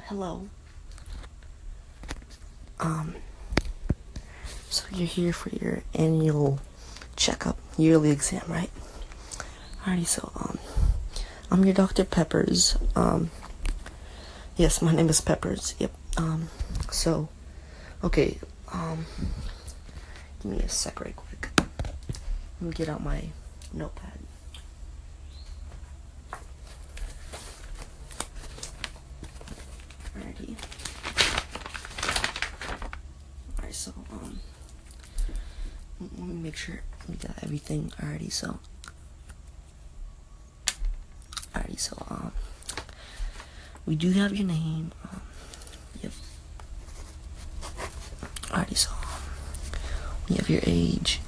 Hello. Um, so you're here for your annual checkup, yearly exam, right? Alrighty, so, um, I'm your Dr. Peppers. Um, yes, my name is Peppers. Yep. Um, so, okay, um, give me a sec right quick. Let me get out my notepad. Alrighty. Alright, so, um, let me make sure we got everything already, so. Alrighty, so, um, we do have your name, um, yep. Alrighty, so, um, we have your age.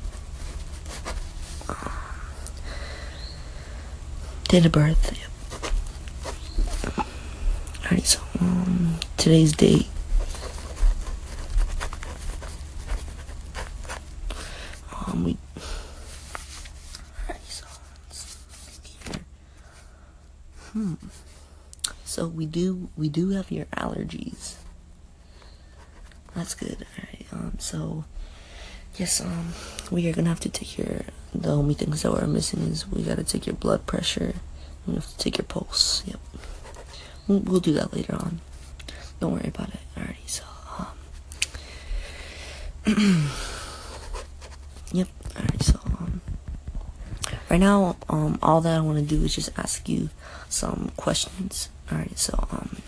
Um, date of birth, yep. Alright, so, um, today's date. Um, we. Alright, so, let's look here. Hmm. So we do we do have your allergies. That's good. Alright, um, so yes, um, we are gonna have to take your. The only things that we're missing is we gotta take your blood pressure. We have to take your pulse. Yep. We'll, we'll do that later on. Don't worry about it. Alrighty, so um. yep. Alright, so um. Right now, um, all that I want to do is just ask you some questions. Alright, so um,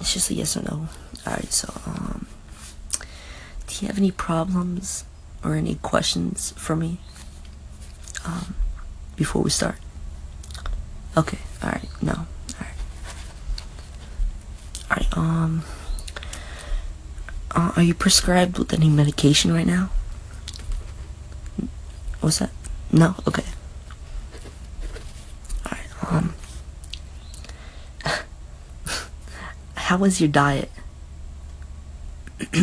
it's just a yes or no. Alright, so um, do you have any problems or any questions for me? Um, before we start. Okay. Alright. No. Alright. Alright. Um. Uh, are you prescribed with any medication right now? What's that? No. Okay. Alright. Um. How was your diet?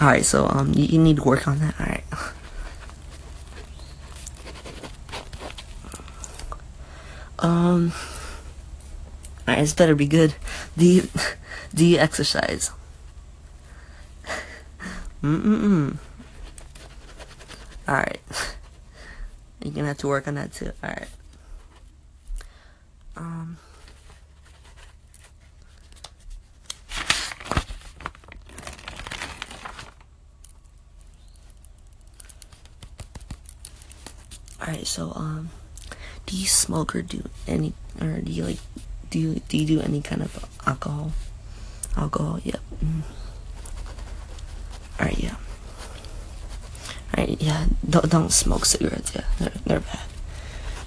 Alright. So um, you, you need to work on that. Alright. Um. Alright, this better be good. Do you do you exercise? Mm mm mm. Alright. You're gonna have to work on that too. Alright. Um. Alright, so um do you smoke or do any or do you like do you do you do any kind of alcohol? Alcohol, yep. Mm. Alright, yeah. Yeah. Don't don't smoke cigarettes. Yeah, they're they're bad.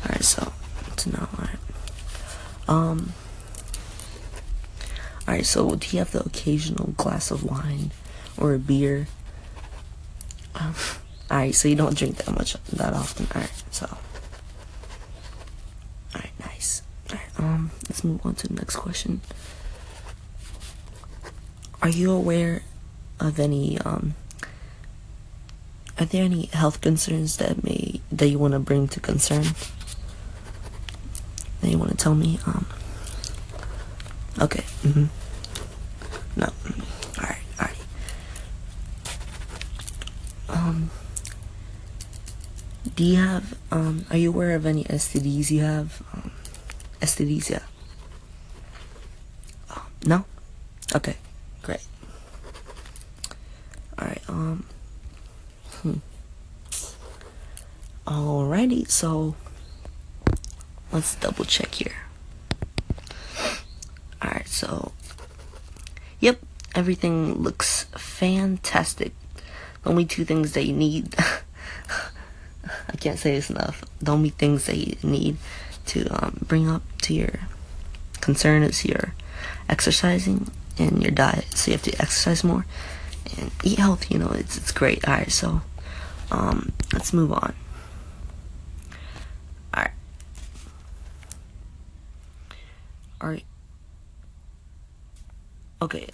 Alright, so to know. Alright. Um. Alright, so do you have the occasional glass of wine or a beer? Um, alright, so you don't drink that much that often. Alright, so. Alright, nice. Alright, um, let's move on to the next question. Are you aware of any um are there any health concerns that may that you want to bring to concern? That you want to tell me? Um Okay. Mm-hmm. No. Alright, alright. Um do you have um are you aware of any STDs you have? Um, STDs, yeah. Um, no? Okay, great. Alright, um hmm. Alrighty, so let's double check here. Alright, so yep, everything looks fantastic. The only two things that you need I can't say this enough. The only things that you need to um, bring up to your concern is your exercising and your diet. So you have to exercise more and eat healthy. You know, it's it's great. All right, so um, let's move on. All right, all right. Okay,